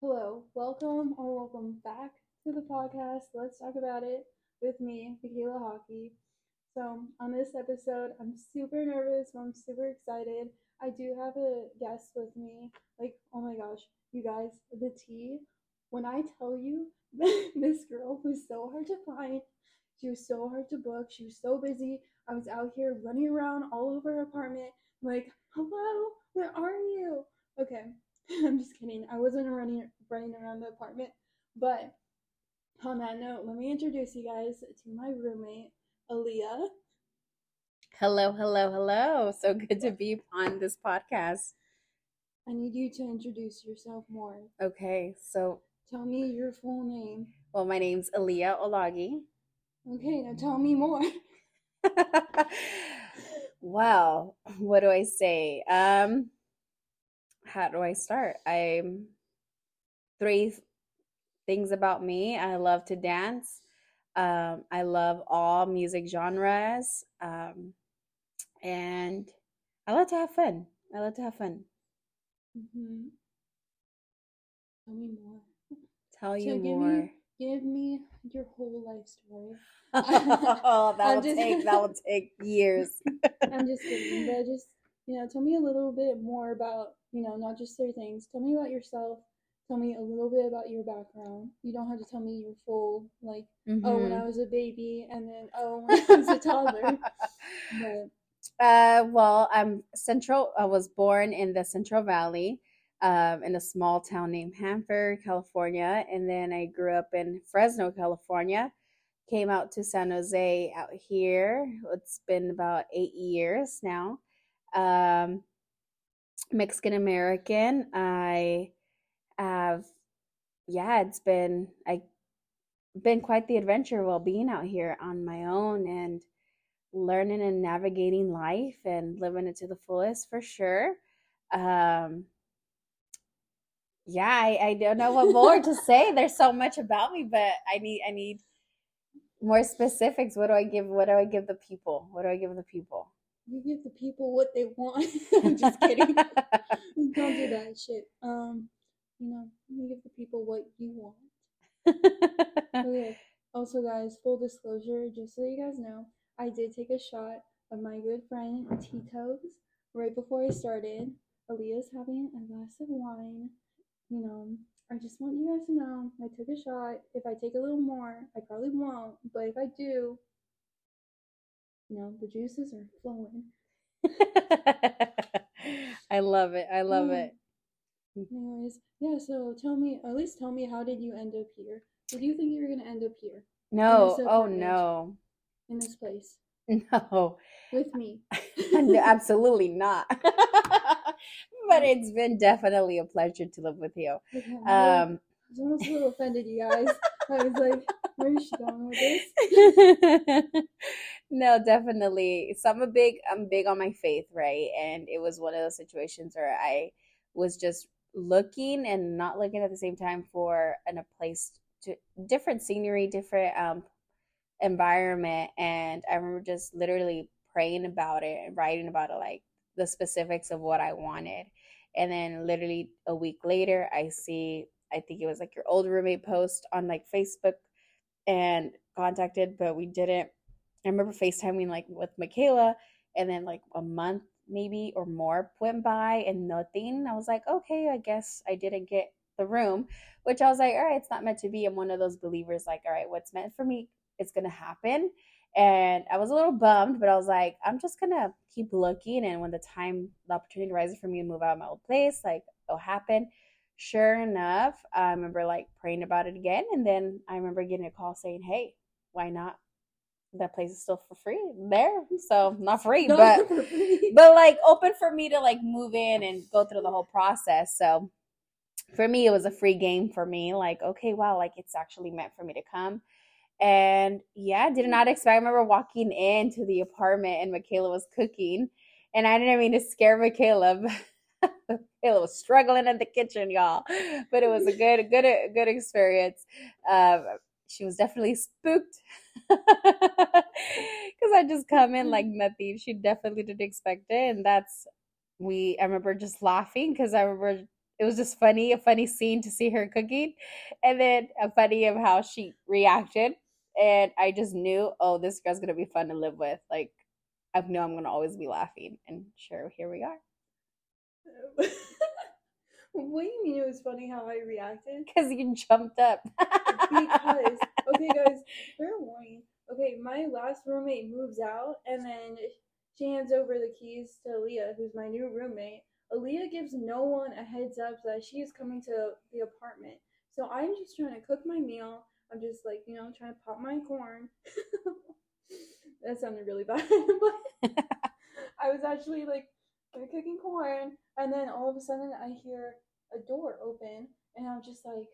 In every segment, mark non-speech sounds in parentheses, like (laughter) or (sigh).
Hello, welcome or welcome back to the podcast. Let's talk about it with me, Michaela Hockey. So, on this episode, I'm super nervous, but I'm super excited. I do have a guest with me. Like, oh my gosh, you guys, the tea. When I tell you, (laughs) this girl was so hard to find. She was so hard to book. She was so busy. I was out here running around all over her apartment, like, hello, where are you? Okay, (laughs) I'm just kidding. I wasn't running running around the apartment. But on that note, let me introduce you guys to my roommate, Aaliyah. Hello, hello, hello. So good to be on this podcast. I need you to introduce yourself more. Okay, so Tell me your full name. well, my name's Aaliyah Olagi. Okay, now tell me more. (laughs) (laughs) well, what do I say? Um, how do I start? I'm three things about me. I love to dance. Um, I love all music genres. Um, and I love to have fun. I love to have fun. hmm Tell me more. Tell So you give me- more. Give me your whole life story. (laughs) oh, (laughs) that will just- take that will take years. (laughs) I'm just kidding, but just you know, tell me a little bit more about you know, not just three things. Tell me about yourself. Tell me a little bit about your background. You don't have to tell me your full like oh when Mhm. I was a baby and then oh when I was a toddler. (laughs) But Uh, well, I'm central. I was born in the Central Valley, um, in a small town named Hanford, California, and then I grew up in Fresno, California. Came out to San Jose out here. It's been about eight years now. Um, Mexican American. I have, yeah, it's been I been quite the adventure while being out here on my own and learning and navigating life and living it to the fullest for sure. Um, yeah, I, I don't know what more to (laughs) say. There's so much about me, but I need I need more specifics. What do I give? What do I give the people? What do I give the people? You give the people what they want. (laughs) I'm just kidding. (laughs) don't do that shit. Um, you know, you give the people what you want. (laughs) Okay. Also, guys, full disclosure, just so you guys know, I did take a shot of my good friend Tito's right before I started. Aaliyah's having a glass of wine. You know, I just want you guys to know I took a shot. If I take a little more, I probably won't, but if I do, you know, the juices are flowing. (laughs) I love it. I love Mm. it. Anyways, yeah, so tell me, at least tell me, how did you end up here? Did you think you were going to end up here No. Oh no. in this place (laughs) No. with me? (laughs) No, Absolutely not. but it's been definitely a pleasure to live with you. Okay, Um, I was almost a little offended, you guys. I was like, where is she going with this? No, definitely. So I'm a big I'm big on my faith, right? And it was one of those situations where I was just looking and not looking at the same time for an, a place to different scenery, different um environment and I remember just literally praying about it and writing about it like the specifics of what I wanted. And then literally a week later I see I think it was like your old roommate post on like Facebook and contacted, but we didn't. I remember FaceTiming like with Michaela, and then like a month maybe or more went by and nothing. I was like, okay, I guess I didn't get the room, which I was like, all right, it's not meant to be. I'm one of those believers, like, all right, what's meant for me, it's gonna happen. And I was a little bummed, but I was like, I'm just gonna keep looking, and when the time, the opportunity arises for me to move out of my old place, like it'll happen sure enough, I remember like praying about it again. And then I remember getting a call saying, Hey, why not? That place is still for free there. So not free, No, but free. (laughs) but like open for me to like move in and go through the whole process. So for me, it was a free game for me. Like, okay, wow, like it's actually meant for me to come. And yeah, did not expect. I remember walking into the apartment and Michaela was cooking, and I didn't mean to scare Michaela. but (laughs) Michaela was struggling in the kitchen, y'all, but it was a good, good, good experience. Um, she was definitely (laughs) spooked because I just come in like mm-hmm. nothing. She definitely didn't expect it, and that's we. I remember just laughing because I remember it was just funny, a funny scene to see her cooking, and then a funny of how she reacted. And I just knew, oh, this girl's gonna be fun to live with. Like, I know I'm gonna always be laughing. And sure, here we are. (laughs) what do you mean it was funny how I reacted? Because you jumped up. because (laughs) okay, guys, fair warning. Okay, my last roommate moves out, and then she hands over the keys to Aaliyah, who's my new roommate. Aaliyah gives no one a heads up that she is coming to the apartment. So I'm just trying to cook my meal. I'm just like, you know, trying to pop my corn. (laughs) that sounded really bad, (laughs) but I was actually like cooking corn, and then all of a sudden I hear a door open, and I'm just like,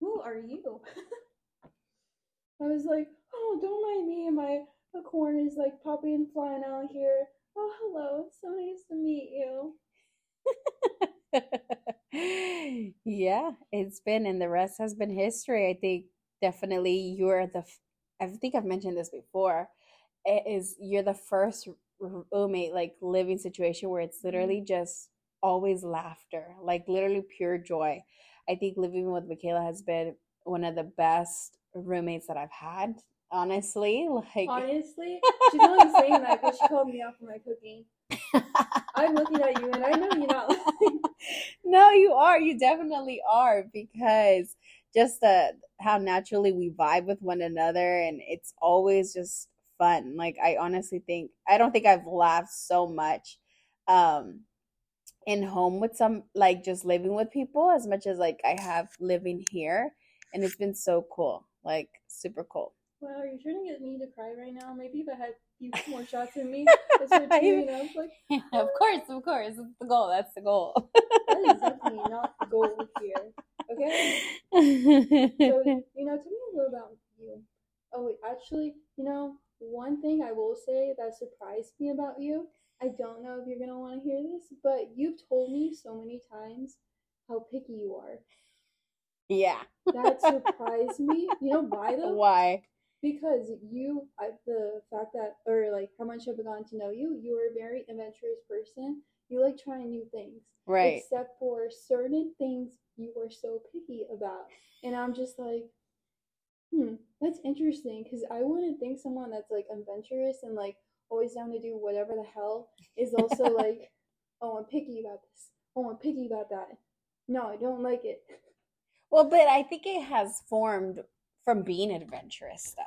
"Who are you?" (laughs) I was like, "Oh, don't mind me. My the corn is like popping and flying out here. Oh, hello. So nice to meet you." (laughs) yeah, it's been, and the rest has been history. I think definitely you're the. I think I've mentioned this before. It is you're the first roommate like living situation where it's mm-hmm. literally just always laughter, like literally pure joy. I think living with Michaela has been one of the best roommates that I've had. Honestly, like honestly, she's only saying that because she called me out for my cooking. (laughs) I'm looking at you, and I know you're not lying. (laughs) no, you are. You definitely are because just the how naturally we vibe with one another, and it's always just fun. Like I honestly think I don't think I've laughed so much um in home with some like just living with people as much as like I have living here and it's been so cool. Like super cool. Wow, you're trying to get me to cry right now. Maybe if I had few more (laughs) shots in me, start tearing up. Like, (laughs) of course, of course, it's the goal. That's the goal. that is definitely not the goal here. Okay. (laughs) so you know, tell me a little about you. Oh, wait, actually, you know, one thing I will say that surprised me about you, I don't know if you're going to want to hear this, but you've told me so many times how picky you are. Yeah. that (laughs) surprised me. You know why though? Why? Because you, I, the fact that, or like how much I've gotten to know you, you are a very adventurous person. You like trying new things. Right. Except for certain things you are so picky about. And I'm just like, Hmm, that's interesting because I wouldn't think someone that's like adventurous and like always down to do whatever the hell is also (laughs) like, oh, I'm picky about this. Oh, I'm picky about that. No, I don't like it. Well, but I think it has formed from being adventurous though.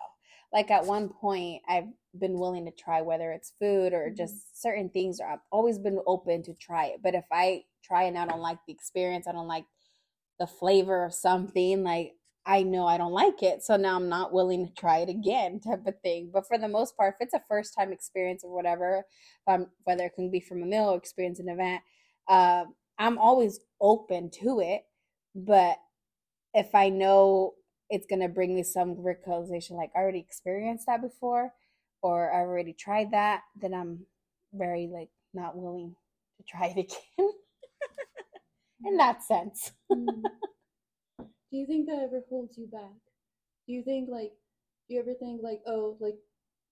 Like at one point, I've been willing to try whether it's food or mm-hmm. just certain things. Or I've always been open to try it. But if I try and I don't like the experience, I don't like the flavor of something, like I know I don't like it, so now I'm not willing to try it again, type of thing. But for the most part, if it's a first time experience or whatever, um, whether it can be from a meal or experience an event, uh, I'm always open to it. But if I know it's gonna bring me some realization, like I already experienced that before, or I already tried that, then I'm very like not willing to try it (laughs) again. In that sense. Do you think that ever holds you back? Do you think like do you ever think like oh like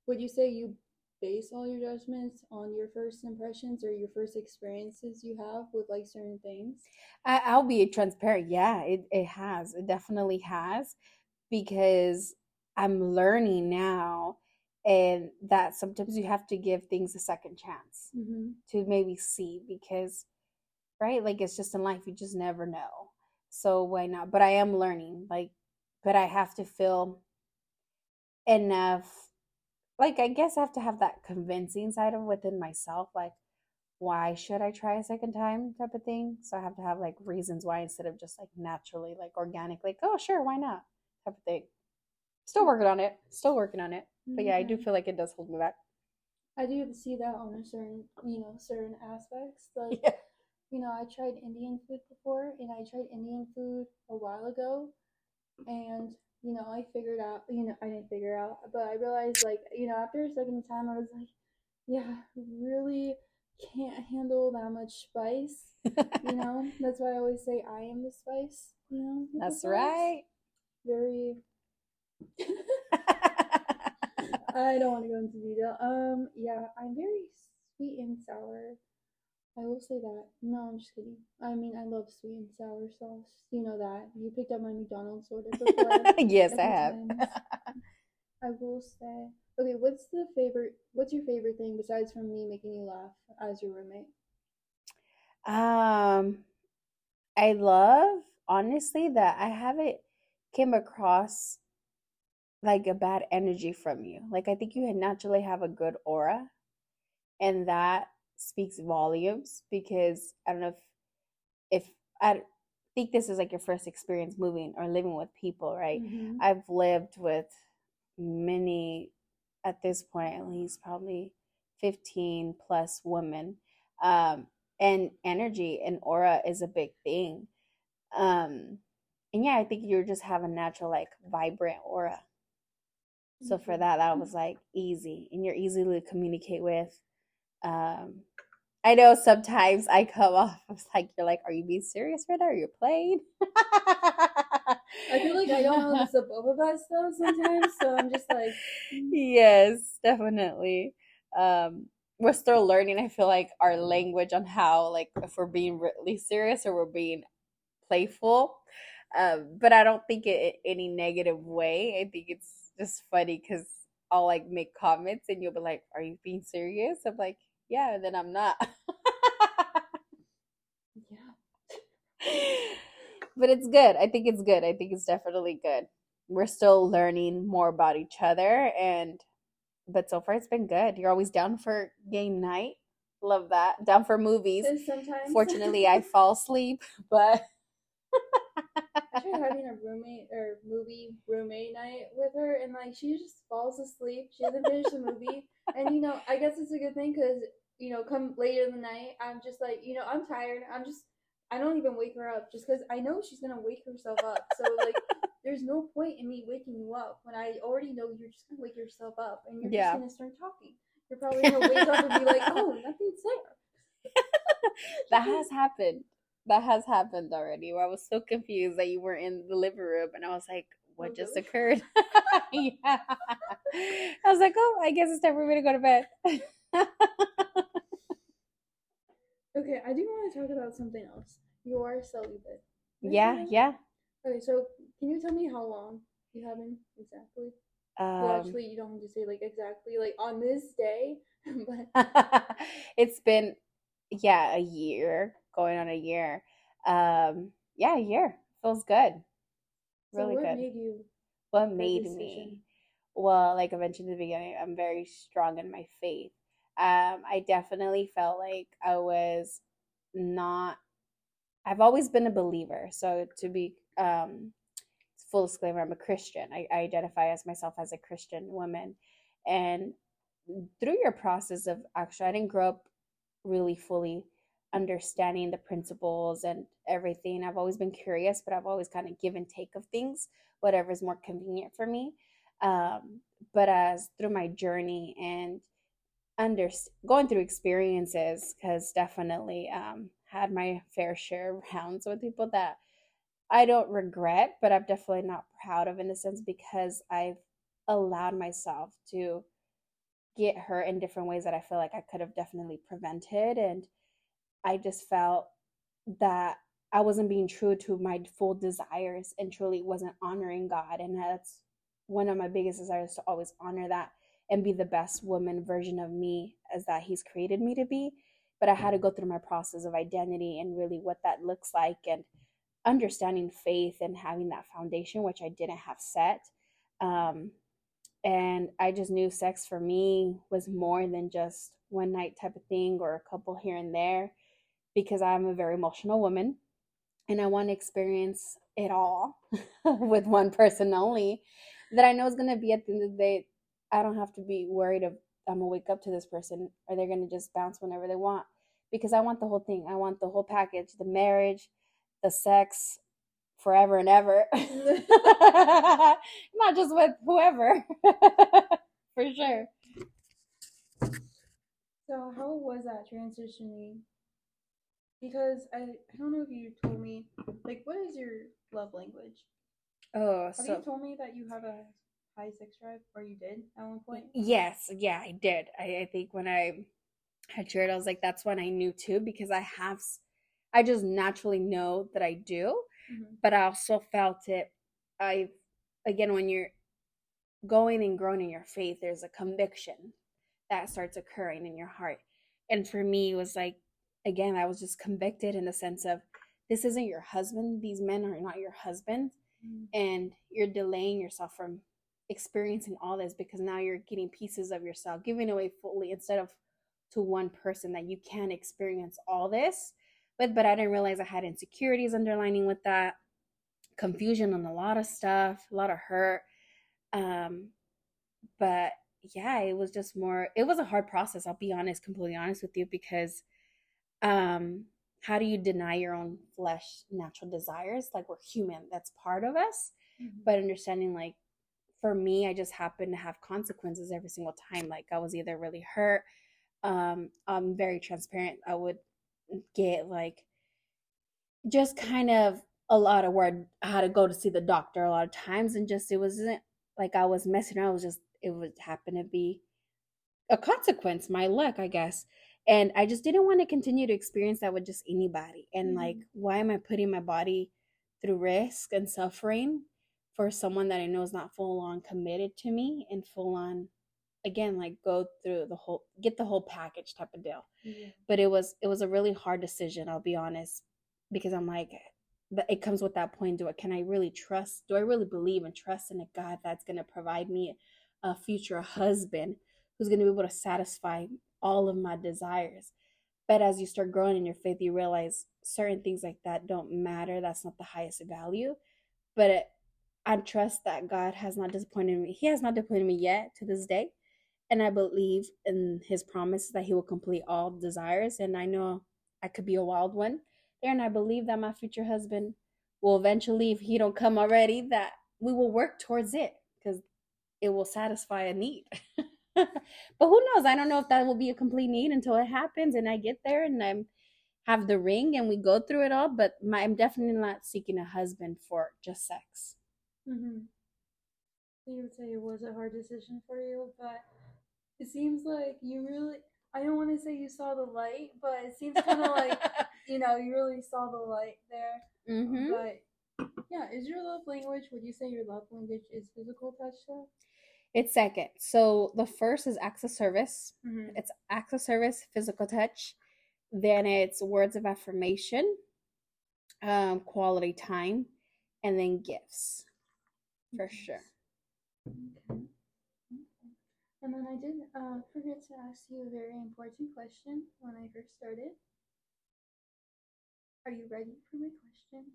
would you say you base all your judgments on your first impressions or your first experiences you have with like certain things? I, I'll be transparent. Yeah, it, it has. It definitely has because I'm learning now and that sometimes you have to give things a second chance mm-hmm. to maybe see because right like it's just in life you just never know so why not? But I am learning, like, but I have to feel enough. Like, I guess I have to have that convincing side of within myself, like, why should I try a second time type of thing. So I have to have like reasons why instead of just like naturally, like organic, like, oh, sure, why not type of thing. Still working on it. Still working on it. But yeah, I do mm-hmm. feel like it does hold me back. I do see that on a certain, you know, certain aspects. (laughs) Like, yeah you know, I tried Indian food before, and I tried Indian food a while ago, and you know, I figured out, you know, I didn't figure out, but I realized, like, you know, after a second time, I was like, yeah, really can't handle that much spice. you know, (laughs) that's why I always say I am the spice. You know, that's right. Very. (laughs) I don't want to go into detail. Um, yeah, I'm very sweet and sour I will say that. No, I'm just kidding. I mean, I love sweet and sour sauce. You know that. You picked up my McDonald's order before. (laughs) yes, I have. I will say. Okay, what's the favorite? What's your favorite thing besides from me making you laugh as your roommate? um, I love honestly that I haven't came across like a bad energy from you. Like I think you naturally have a good aura, and that speaks volumes because I don't know if if I think this is like your first experience moving or living with people, right? Mhm. I've lived with many at this point, at least probably 15 plus women. Um, and energy and aura is a big thing. Um, and yeah, I think you just have a natural, like, vibrant aura. So for that, that was like easy, and you're easy to communicate with. Um, I know sometimes I come off (laughs) like you're like, are you being serious right now? Are you playing? I feel like I don't know the both of us though sometimes, so I'm just like, (laughs) mm. yes, definitely. Um, we're still learning. I feel like our language on how, like, if we're being really serious or we're being playful. Um, but I don't think it in any negative way. I think it's just funny because I'll like make comments and you'll be like, "Are you being serious?" I'm like, "Yeah," then I'm not. yeah. but it's good. I think it's good. I think it's definitely good. We're still learning more about each other and but so far it's been good. You're always down for game night. Love that. Down for movies. Sometimes. Fortunately, I (laughs) fall asleep, but I tried having a roommate or movie roommate night with her, and like she just falls asleep. She doesn't finish the movie, and you know, I guess it's a good thing because you know, come later in the night, I'm just like, you know, I'm tired. I'm just, I don't even wake her up just because I know she's gonna wake herself up. So like, (laughs) there's no point in me waking you up when I already know you're just gonna wake yourself up and you're Yeah. just gonna start talking. You're probably gonna wake up and be like, oh, (laughs) nothing's there. (laughs) that has happened. That has happened already. Where I was so confused that you were in the living room, and I was like, "What Oh, just really? occurred?" yeah, I was like, "Oh, I guess it's time for me to go to bed." Okay, I do want to talk about something else. You are celibate. Did yeah, yeah. Okay, so can you tell me how long you have been exactly? well, Um, actually, you don't have to say like exactly, like on this day, (laughs) but (laughs) it's been yeah a year, going on a year. Um, yeah, a year feels good. so Really what good. made you? what made decision? me well like i mentioned in the beginning i'm very strong in my faith um i definitely felt like i was not i've always been a believer. So to be um full disclaimer i'm a christian. I, I identify as myself as a christian woman. And through your process of actually i didn't grow up really fully understanding the principles and everything. I've always been curious but i've always kind of give and take of things whatever is more convenient for me. Um, but as through my journey and under going through experiences, because definitely um, had my fair share of (laughs) rounds with people that I don't regret, but I'm definitely not proud of in a sense because I've allowed myself to get hurt in different ways that I feel like I could have definitely prevented. And I just felt that I wasn't being true to my full desires and truly wasn't honoring God. And that's one of my biggest desires to always honor that and be the best woman version of me as that He's created me to be. But I had to go through my process of identity and really what that looks like and understanding faith and having that foundation, which I didn't have set. Um, and I just knew sex for me was more than just one night type of thing or a couple here and there because I'm a very emotional woman and I want to experience it all (laughs) with one person only that I know is going to be at the end of the day. I don't have to be worried of I'm gonna wake up to this person or they're gonna just bounce whenever they want because I want the whole thing. I want the whole package, the marriage, the sex, forever and ever. (laughs) Not just with whoever, (laughs) for sure. So how was that transitioning? Because I, I don't know if you told me like what is your love language? Oh, Have so you told me that you have a high sex drive or you did at one point? Yes, yeah, I did. I, I think when I had shared, I was like, that's when I knew too, because I have, I just naturally know that I do, Mhm. but I also felt it. I, again, when you're going and growing in your faith, there's a conviction that starts occurring in your heart. And for me, it was like, again, I was just convicted in the sense of this isn't your husband. These men are not your husband. Mhm. And you're delaying yourself from experiencing all this because now you're getting pieces of yourself, giving away fully instead of to one person that you can experience all this. with. but I didn't realize I had insecurities underlining with that, confusion on a lot of stuff, a lot of hurt. Um, but yeah, it was just more it was a hard process, I'll be honest, completely honest with you, because um how do you deny your own flesh natural desires? Like we're human, that's part of us. Mhm. But understanding like for me, I just happened to have consequences every single time. Like I was either really hurt, um, I'm very transparent. I would get like just kind of a lot of where I had to go to see the doctor a lot of times and just it wasn't like I was messing around, it was just it would happen to be a consequence, my luck, I guess. And I just didn't want to continue to experience that with just anybody. And like, Mhm. why am I putting my body through risk and suffering for someone that I know is not full on committed to me and full on, again, like go through the whole, get the whole package type of deal. Yeah. But it was, it was a really hard decision, I'll be honest, because I'm like, it comes with that point. Do I, can I really trust? Do I really believe and trust in a God that's going to provide me a future husband who's going to be able to satisfy all of my desires. But as you start growing in your faith, you realize certain things like that don't matter. That's not the highest value. But it, I trust that God has not disappointed me. He has not disappointed me yet to this day. And I believe in his promise that he will complete all desires. And I know I could be a wild one there. And I believe that my future husband will eventually, if he don't come already, that we will work towards it because it will satisfy a need. (laughs) but who knows? I don't know if that will be a complete need until it happens and I get there and I'm have the ring and we go through it all. But my, I'm definitely not seeking a husband for just sex. Mm-hmm. So you would say it was a hard decision for you, but it seems like you really. I don't want to say you saw the light, but it seems kind of like (laughs) you know you really saw the light there. mm-hmm. But yeah, is your love language? Would you say your love language is physical touch? Though? It's second. So the first is acts of service. Mm-hmm. It's acts of service, physical touch. Then it's words of affirmation, um, quality time, and then gifts for sure. And then I did uh, forget to ask you a very important question when I first started. Are you ready for my question?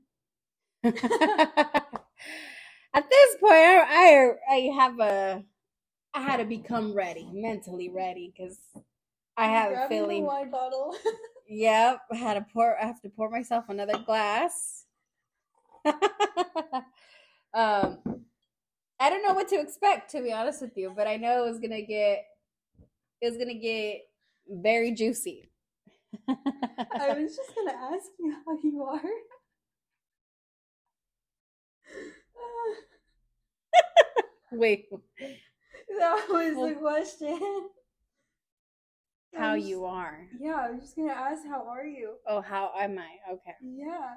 (laughs) At this point, I, I I have a I had to become ready, mentally ready, because I have a feeling. wine bottle. (laughs) Yep, I had to pour. I have to pour myself another glass. (laughs) um, I don't know what to expect, to be honest with you, but I know it was gonna get. It was gonna get very juicy. (laughs) I was just gonna ask you how you are. (laughs) Wait, that was Well- the question. How was- you are? Yeah, I was just gonna ask how are you? Oh, how am I? Okay, Yeah.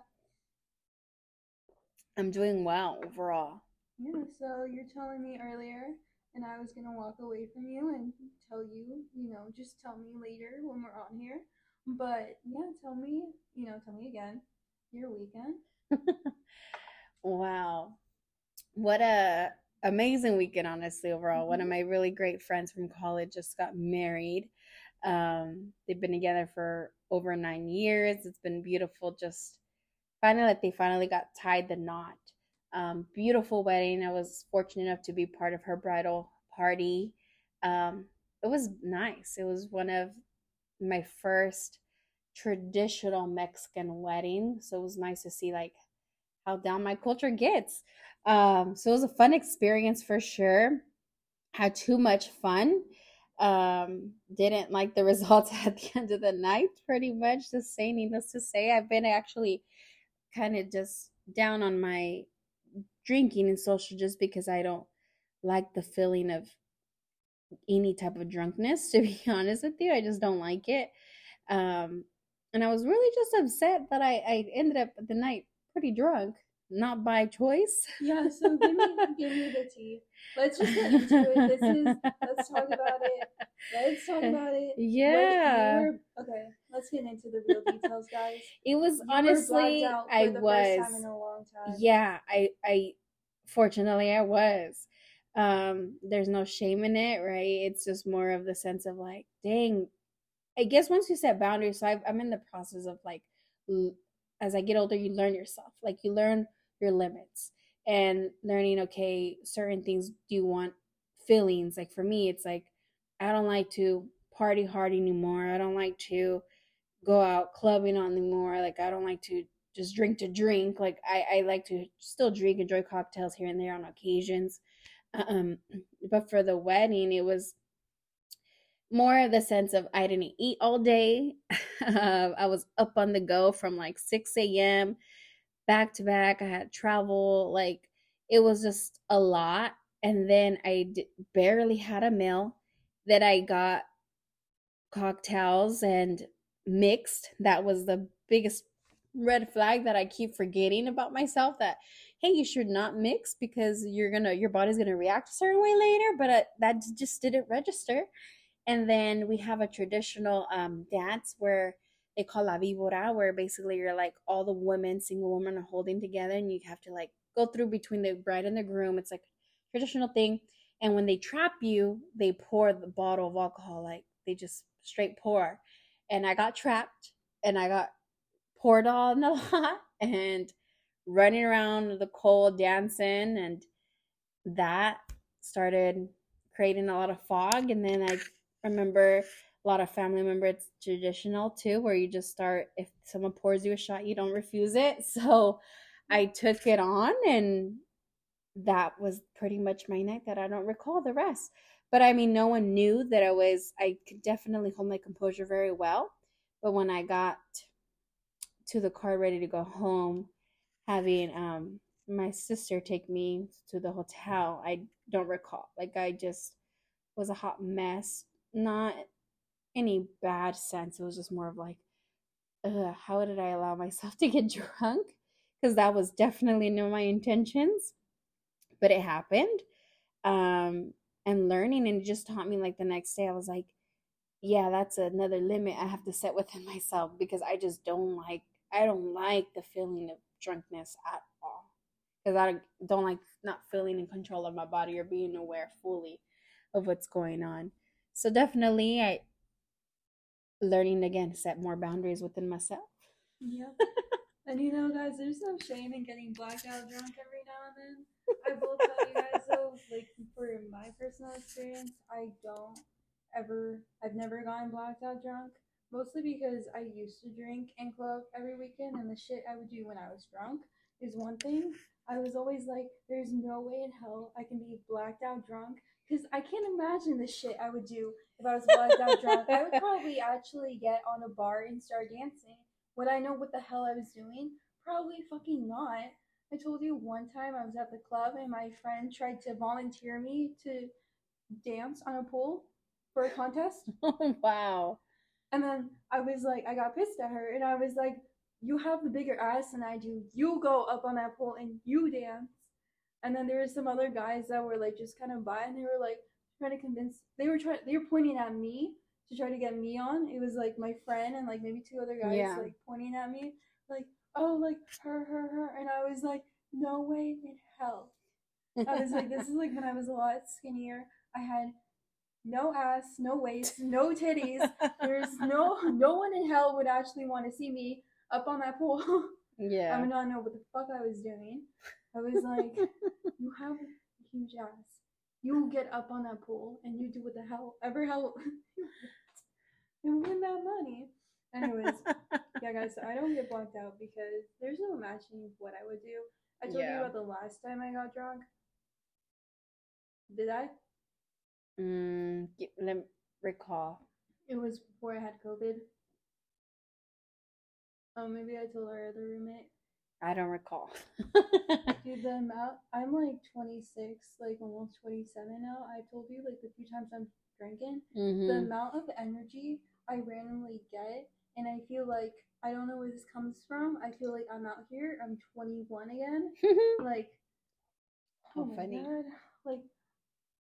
I'm doing well overall. Yeah, so you're telling me earlier and I was gonna walk away from you and tell you, you know, just tell me later when we're on here. But yeah, tell me, you know, tell me again your weekend. (laughs) Wow. What a amazing weekend, honestly, overall. One of Mhm. my really great friends from college just got married. Um, they've been together for over nine years. It's been beautiful. Just finally, they finally got tied the knot. Um, beautiful wedding. I was fortunate enough to be part of her bridal party. Um, it was nice. It was one of my first traditional Mexican wedding. So it was nice to see like how down my culture gets. Um, so it was a fun experience for sure. Had too much fun. Um, didn't like the (laughs) results at the end of the night, pretty much. Just saying, needless to say, I've been actually kind of just down on my drinking and social just because I don't like the feeling of any type of drunkenness, (laughs) to be honest with you. I just don't like it. Um, and I was really just upset that I, I ended up the night pretty drunk, not by choice. (laughs) Yeah, so give me give me the tea. Let's just get into it. This is let's talk about it. Let's talk (laughs) about it. Yeah. Were, okay, let's get into the real details, guys. It was you honestly I was Yeah, I I fortunately I was. Um, there's no shame in it, right? It's just more of the sense of like, dang, I guess once you set boundaries, so i am in the process of like, as I get older, you learn yourself. Like you learn your limits and learning, okay, certain things do you want feelings. Like for me, it's like, I don't like to party hard anymore. I don't like to go out clubbing on anymore. Like I don't like to just drink to drink. Like I, I like to still drink, enjoy cocktails here and there on occasions. Um, but for the wedding, it was more of the sense of I didn't eat all day. (laughs) I was up on the go from like 6 a.m. back to back. I had travel. Like it was just a lot. And then I d- barely had a meal. That I got cocktails and mixed. That was the biggest red flag that I keep forgetting about myself that hey you should not mix because you're gonna your body's gonna react a certain way later but uh, that just didn't register and then we have a traditional um, dance where they call la víbora, where basically you're like all the women, single women are holding together and you have to like go through between the bride and the groom. It's like traditional thing. And when they trap you, they pour the bottle of alcohol, like they just straight pour. And I got trapped and I got poured on a (laughs) lot and running around the cold dancing and that started creating a lot of fog and then I remember a lot of family members it's traditional too where you just start if someone pours you a shot you don't refuse it. (laughs) So i took it on and that was pretty much my night that i don't recall the rest. But i mean no one knew that i was i could definitely hold my composure very well. But when i got to the car ready to go home having um my sister take me to the hotel i don't recall. Like i just was a hot mess not any bad sense. It was just more of like, how did I allow myself to get (laughs) drunk? Because that was definitely not my intentions, but it happened. Um, and learning, and it just taught me like the next day, I was like, yeah, that's another limit I have to set within (laughs) myself because I just don't like, I don't like the feeling of drunkenness at all. Because I don't like not feeling in control of my body or being aware fully of what's going on. So definitely, I learning again set more boundaries within myself. Yep. and you know, guys, there's no shame in getting blackout drunk every now and then. I will tell you guys though, like for my personal experience, I don't ever, I've never gotten blacked out drunk. Mostly because I used to drink and club every weekend, and the shit I would do when I was drunk is one thing. I was always like, there's no way in hell I can be blacked out drunk because I can't imagine the shit I would do if I was blacked out drunk. I would probably actually get on a bar and start dancing. Would I know what the hell I was doing? Probably fucking not. I told you one time I was at the club and my friend tried to volunteer me to dance on a pool for a contest. (laughs) wow. And then I was like, I got pissed at her and I was like, You have the bigger ass than I do. You go up on that pole and you dance. And then there were some other guys that were like just kind of by, and they were like trying to convince. They were trying. They were pointing at me to try to get me on. It was like my friend and like maybe two other guys yeah. like pointing at me, like oh like her her her, and I was like no way in hell. I was like this is like when I was a lot skinnier. I had no ass, no waist, no titties. There's (laughs) no no one in hell would actually want to see me up on that pole. Yeah. I mean, I know what the fuck I was doing. I was like, (laughs) you have a huge ass. You get up on that pool and you do what the hell ever hell (laughs) and win that money. Anyways, (laughs) yeah, guys, so I don't get blocked out because there's no imagining what I would do. I told yeah. you about the last time I got drunk. Did I? Mm, let me recall. It was before I had COVID. Oh, maybe I told our other roommate. I don't recall. (laughs) Dude, the amount I'm like 26, like almost 27 now. I told you like the few times I'm drinking, the Mhm. amount of energy I randomly get, and I feel like I don't know where this comes from. I feel like I'm out here. I'm 21 again. (laughs) Like, How oh funny. god! Like,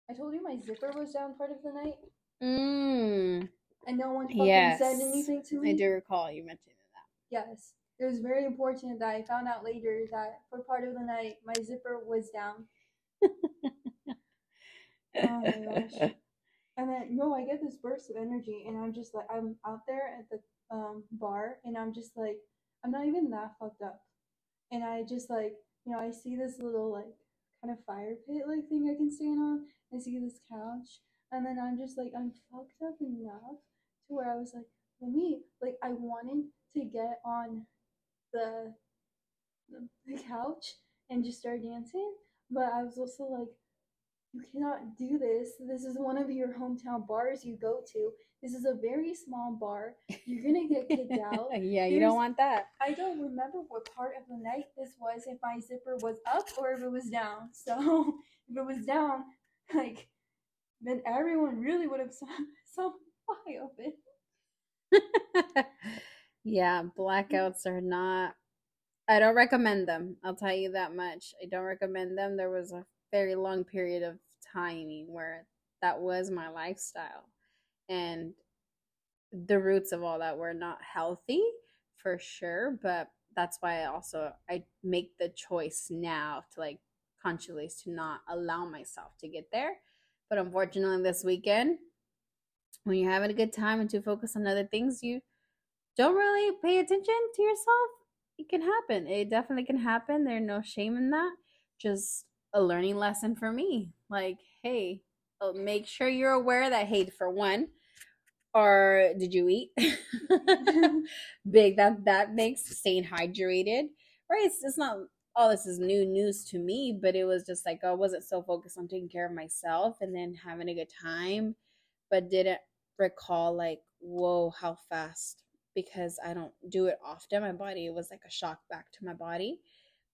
I told you my zipper was down part of the night, mm, and no one fucking Yes. said anything to me. I do recall you mentioning that. Yes. It was very important that I found out later that for part of the night my zipper was down. (laughs) Oh my gosh. And then no, I get this burst of energy and I'm just like I'm out there at the um bar and I'm just like I'm not even that fucked up. And I just like, you know, I see this little like kind of fire pit like thing I can stand on. I see this couch and then I'm just like I'm fucked up enough to where I was like, let me like I wanted to get on the the, couch and just start dancing, but I was also like you cannot do this. This is one of your hometown bars you go to. This is a very small bar. You're gonna get kicked (laughs) out. yeah, you don't want that. I don't remember what part of the night this was, if my zipper was up or if it was down. (laughs) So if it was down, (laughs) like then everyone really would have saw, saw why open. Yeah, blackouts are not. I don't recommend them. I'll tell you that much. I don't recommend them. There was a very long period of timing where that was my lifestyle. And the roots of all that were not healthy for sure, but that's why I also I make the choice now to like consciously to not allow myself to get there. But unfortunately this weekend when you're having a good time and too focused on other things, you don't really pay attention to yourself. It can happen. It definitely can happen. There's no shame in that. Just a learning lesson for me. Like, hey, uh, make sure you're aware that, hey, for one, or did you eat? (laughs) (laughs) Big that that makes staying hydrated. Right? It's, it's not all this is new news to me, but it was just like I wasn't so focused on taking care of myself and then having a good time, but didn't recall like, whoa, how fast because I don't do it often. My body was like a shock back to my body.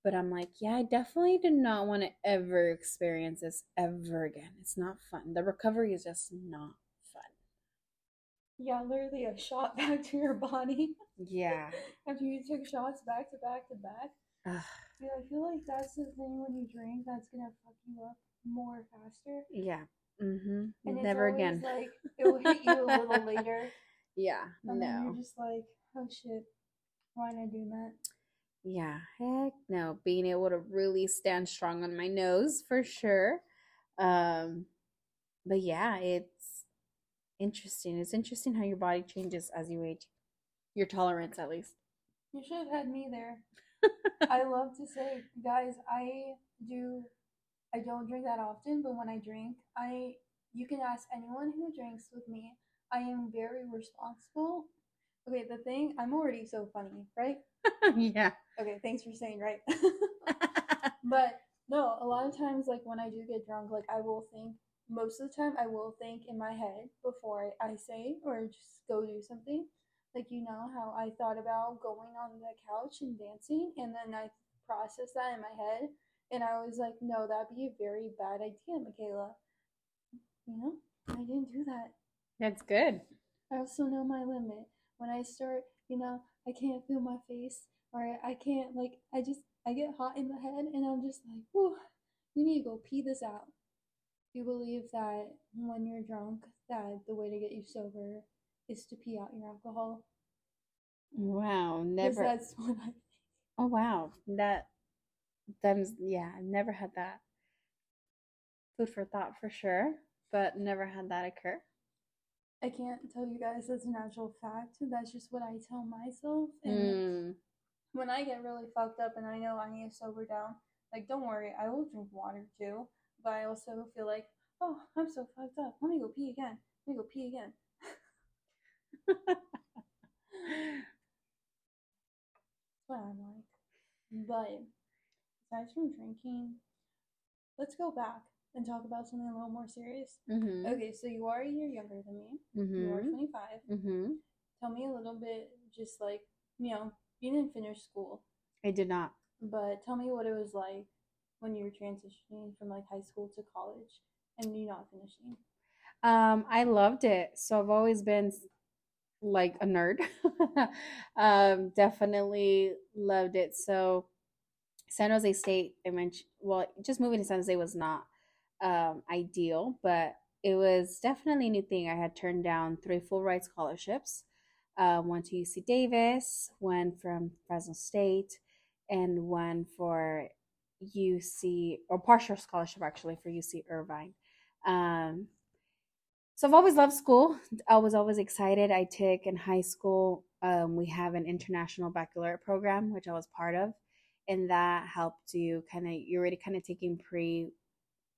But I'm like, yeah, I definitely do not want to ever experience this ever again. It's not fun. The recovery is just not fun. Yeah, literally a shot (laughs) back to your body Yeah. after you took shots back to back to back. Ugh. Yeah, I feel like that's the thing when you drink that's gonna fuck you up more faster. Yeah. Mm-hmm. And Never again. Like it will hit you a little (laughs) later, yeah. and No. you're just like, oh shit, why am I doing that? Yeah, heck no. Being able to really stand strong on my nose for sure. Um, but yeah, it's interesting. It's interesting how your body changes as you age. Your tolerance, at least. You should have had me there. (laughs) I love to say, guys, I do. I don't drink that often, but when I drink, I you can ask anyone who drinks with me. I am very responsible. Okay, the thing I'm already so funny, right? (laughs) yeah. Okay, thanks for saying right. (laughs) But no, a lot of times, like when I do get drunk, like I will think, most of the time, I will think in my head before I, say or just go do something. Like, you know, how I thought about going on the couch and dancing, and then I processed that in my head, and I was like, no, that'd be a very bad idea, Michaela. You know, I didn't do that. That's good. I also know my limit. When I start, you know, I can't feel my face or I can't like I just I get hot in the head and I'm just like, whew, you need to go pee this out. Do you believe that when you're drunk that the way to get you sober is to pee out your alcohol? Wow, Never. that's what I Oh, wow. That, that's, yeah, I've never had that. Food for thought for sure, but never had that occur. I can't tell you guys as a natural fact. That's just what I tell myself. And Mm. when I get really fucked up and I know I need to sober down, like don't worry, I will drink water too. But I also feel like, oh, I'm so fucked up. Let me go pee again. Let me go pee again. (laughs) That's what I'm like. But aside from drinking, let's go back and talk about something a little more serious. Mm-hmm. Okay, so you are a year younger than me. You are Mm-hmm. 25. Mm-hmm. Tell me a little bit, just like, you know, you didn't finish school. I did not. But tell me what it was like when you were transitioning from like high school to college and you not finishing. Um, I loved it. So I've always been like a nerd. (laughs) um, definitely loved it. So San Jose State, I mentioned, well, just moving to San Jose was not um, ideal, but it was definitely a new thing. I had turned down three full ride scholarships. Um, one to UC Davis, one from Fresno State, and one for UC, or partial scholarship actually for UC Irvine. Um, so I've always loved school. I was always excited. I took in high school, um, we have an international baccalaureate program, which I was part of. And that helped you kind of, you're already kind of taking pre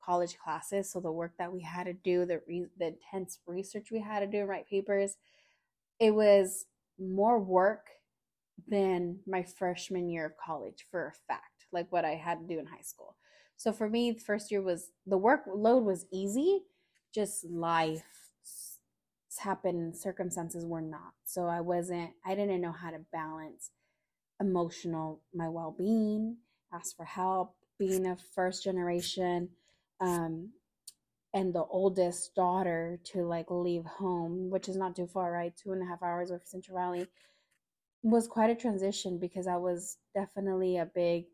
college classes. So the work that we had to do, the, re- the intense research we had to do, write papers, it was more work than my freshman year of college for a fact, like what I had to do in high school. So for me, the first year was the workload was easy, just life happened, circumstances were not. So I wasn't, I didn't know how to balance emotional, my well being, ask for help, being a first generation, um, and the oldest daughter to like leave home, which is not too far, right? Two and a half hours away from Central Valley, was quite a transition because I was definitely a big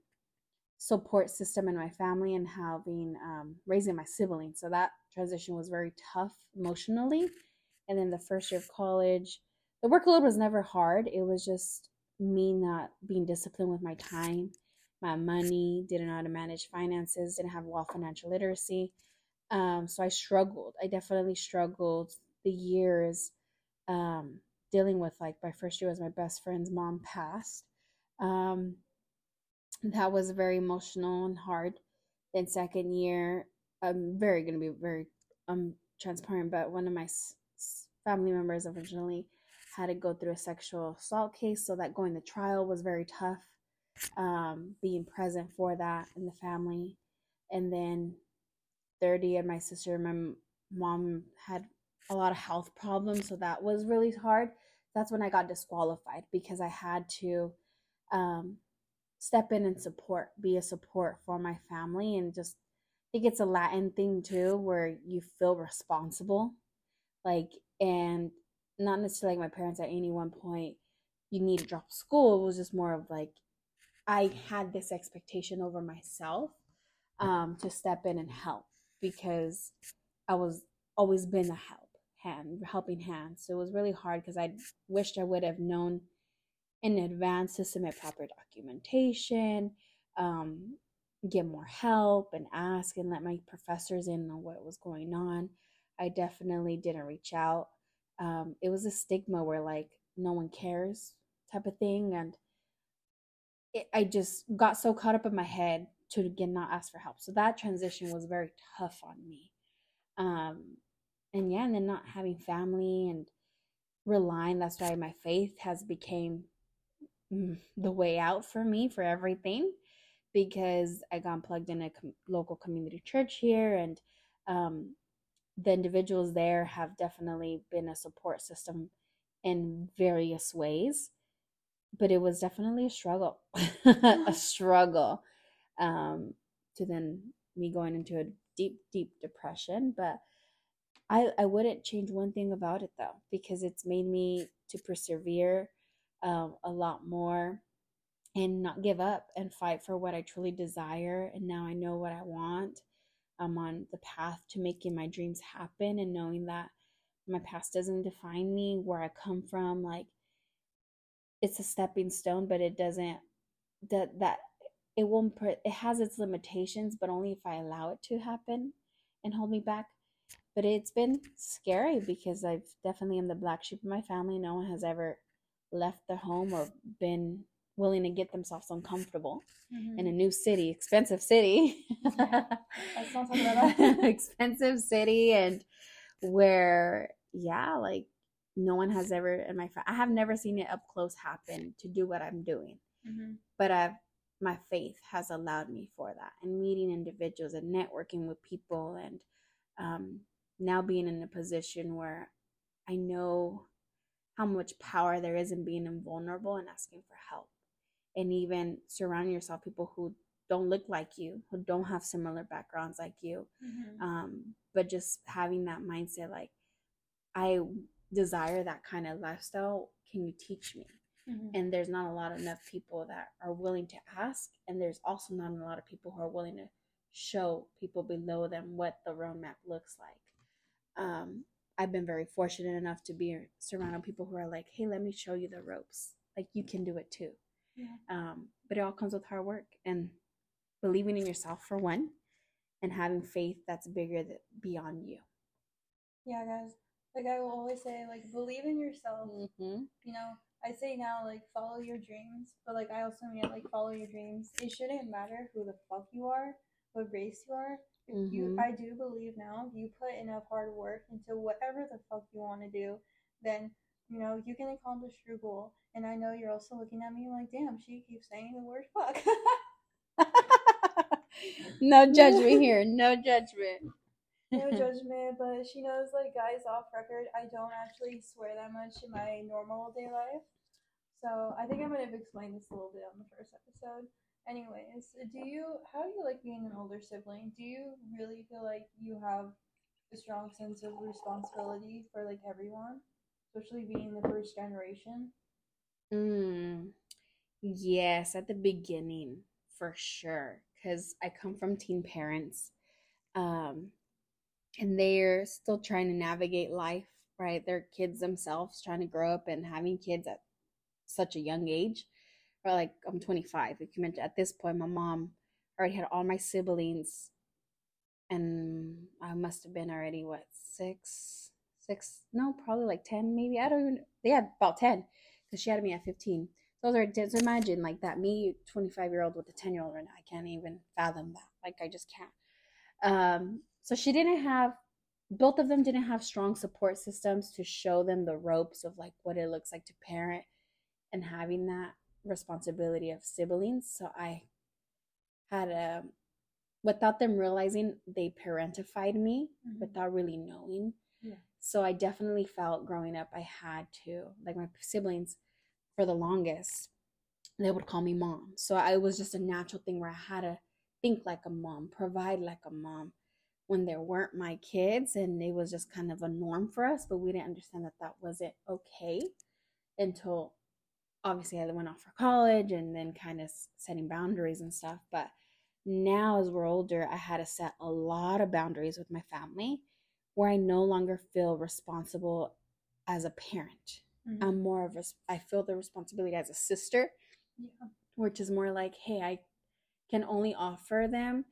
support system in my family and having um, raising my siblings. So that transition was very tough emotionally. And then the first year of college, the workload was never hard. It was just me not being disciplined with my time, my money, didn't know how to manage finances, didn't have well financial literacy. Um, so I struggled. I definitely struggled the years um, dealing with like my first year was my best friend's mom passed. Um, that was very emotional and hard. Then second year, I'm very gonna be very um transparent, but one of my s- family members originally had to go through a sexual assault case, so that going to trial was very tough. Um, being present for that in the family, and then 30 and my sister, my mom had a lot of health problems, so that was really hard. That's when I got disqualified because I had to um, step in and support, be a support for my family, and just I think it's a Latin thing too, where you feel responsible, like and not necessarily like my parents at any one point you need to drop school. It was just more of like I had this expectation over myself um, to step in and help because I was always been a help hand, helping hand. So it was really hard because I wished I would have known in advance to submit proper documentation, um, get more help, and ask and let my professors in on what was going on. I definitely didn't reach out. Um, it was a stigma where like no one cares type of thing, and it, I just got so caught up in my head to again not ask for help. So that transition was very tough on me. Um, and yeah, and then not having family and relying. That's why my faith has became mm, the way out for me for everything because I got plugged in a com- local community church here, and um, the individuals there have definitely been a support system in various ways. But it was definitely a struggle, (laughs) a struggle um, to then me going into a deep, deep depression. But I, I wouldn't change one thing about it though, because it's made me to persevere um, a lot more and not give up and fight for what I truly desire. And now I know what I want. I'm on the path to making my dreams happen and knowing that my past doesn't define me, where I come from. Like it's a stepping stone, but it doesn't that that it won't put it has its limitations, but only if I allow it to happen and hold me back. But it's been scary because I've definitely am the black sheep of my family. No one has ever left their home or been willing to get themselves uncomfortable mm-hmm. in a new city, expensive city. (laughs) (laughs) Let's not talk about that. expensive city and where yeah, like no one has ever in my I have never seen it up close happen to do what I'm doing. Mm-hmm. But I've my faith has allowed me for that and meeting individuals and networking with people and um, now being in a position where I know how much power there is in being invulnerable and asking for help and even surrounding yourself people who don't look like you, who don't have similar backgrounds like you. Mhm. Um, but just having that mindset, like, I desire that kind of lifestyle. Can you teach me? Mhm. And there's not a lot of enough people that are willing to ask, and there's also not a lot of people who are willing to show people below them what the roadmap looks like. Um, I've been very fortunate enough to be surrounded people who are like, "Hey, let me show you the ropes. Like you can do it too." Yeah. Um, but it all comes with hard work and believing in yourself for one, and having faith that's bigger than beyond you. Yeah, guys. Like I will always say, like believe in yourself. Mm-hmm. You know, I say now, like follow your dreams, but like I also mean like follow your dreams. It shouldn't matter who the fuck you are, what race you are. If you. I do believe now, if you put enough hard work into whatever the fuck you want to do, then you know you can accomplish your goal. And I know you're also looking at me like, damn, she keeps saying the word fuck. (laughs) (laughs) no judgment here. No judgment. No (laughs) judgment, but she knows like guys off record, I don't actually swear that much in my normal day life. So I think I might have explained this a little bit on the first episode. Anyways, do you how do you like being an older sibling? Do you really feel like you have a strong sense of responsibility for like everyone, especially being the first generation? Mm, yes, at the beginning, for sure. Because I come from teen parents, um, and they're still trying to navigate life, right? They're kids themselves, trying to grow up and having kids at such a young age. Or like I'm 25. Like you mentioned, at this point, my mom already had all my siblings, and I must have been already what six, six? No, probably like ten, maybe. I don't even. They had about ten because she had me at 15. So was ten. So imagine like that, me, 25 year old with a 10 year old right now. I can't even fathom that. Like I just can't. Um, so she didn't have. Both of them didn't have strong support systems to show them the ropes of like what it looks like to parent and having that responsibility of siblings. So I had a, without them realizing, they parentified me Mhm. without really knowing. Yeah. So I definitely felt growing up I had to, like my siblings, for the longest, they would call me mom. So I it was just a natural thing where I had to think like a mom, provide like a mom when there weren't my kids. And it was just kind of a norm for us, but we didn't understand that that wasn't okay until obviously I went off for college and then kind of setting boundaries and stuff. But now, as we're older, I had to set a lot of boundaries with my family where I no longer feel responsible as a parent. Mhm. I'm more of a, I feel the responsibility as a sister, yeah. which is more like, hey, I can only offer them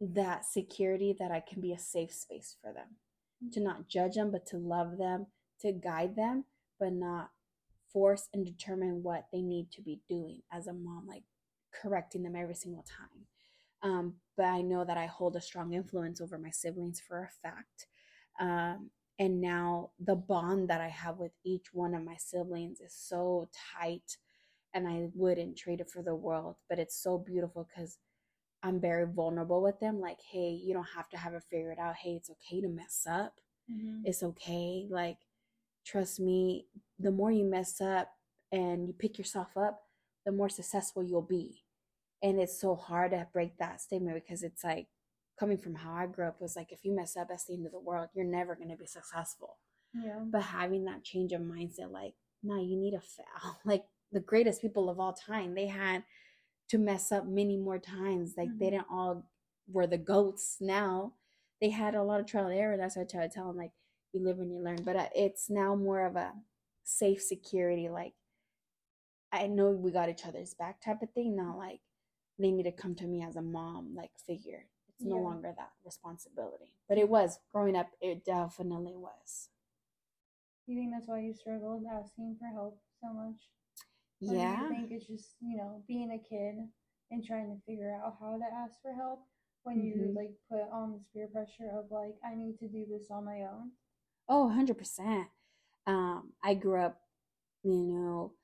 that security that I can be a safe space for them to not judge them, but to love them, to guide them, but not force and determine what they need to be doing as a mom, like correcting them every single time. Um, but I know that I hold a strong influence over my siblings for a fact. Um, and now the bond that I have with each one of my siblings is so tight, and I wouldn't trade it for the world. But it's so beautiful because I'm very vulnerable with them. Like, hey, you don't have to have it figured out. Hey, it's okay to mess up Mhm. it's okay. Like, trust me, the more you mess up and you pick yourself up, the more successful you'll be. And it's so hard to break that statement because it's like coming from how I grew up was like, if you mess up, that's the end of the world. You're never going to be successful. Yeah. But having that change of mindset, like, nah, you need to fail. (laughs) Like, the greatest people of all time, they had to mess up many more times. Like, they Mhm. didn't all were the goats now they had a lot of trial and error. That's why I try to tell them like you live and you learn. But uh, it's now more of a safe security. Like I know we got each other's back type of thing. Not like they need to come to me as a mom like figure. It's no longer that responsibility. But it was growing up. It definitely was. You think that's why you struggled asking for help so much? Yeah. I think it's just, you know, being a kid and trying to figure out how to ask for help when you Mhm. like put on this peer pressure of like, I need to do this on my own? Oh, 100%. Um, I grew up, you know,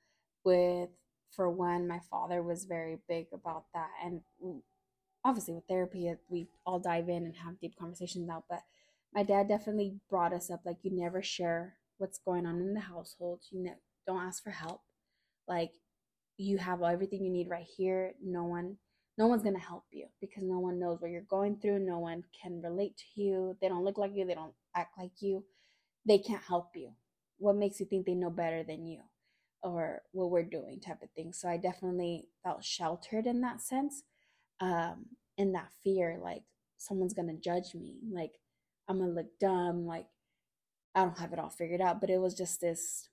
with, for one, my father was very big about that. And mm, obviously, with therapy, we all dive in and have deep conversations now. But my dad definitely brought us up like, you never share what's going on in the household, you ne- don't ask for help. Like, you have everything you need right here. No one no one's to help you because no one knows what you're going through. No one can relate to you. They don't look like you, they don't act like you. They can't help you. What makes you think they know better than you or what we're doing type of thing. So I definitely felt sheltered in that sense. Um in that fear like someone's to judge me, like I'm to look dumb, like I don't have it all figured out, but it was just this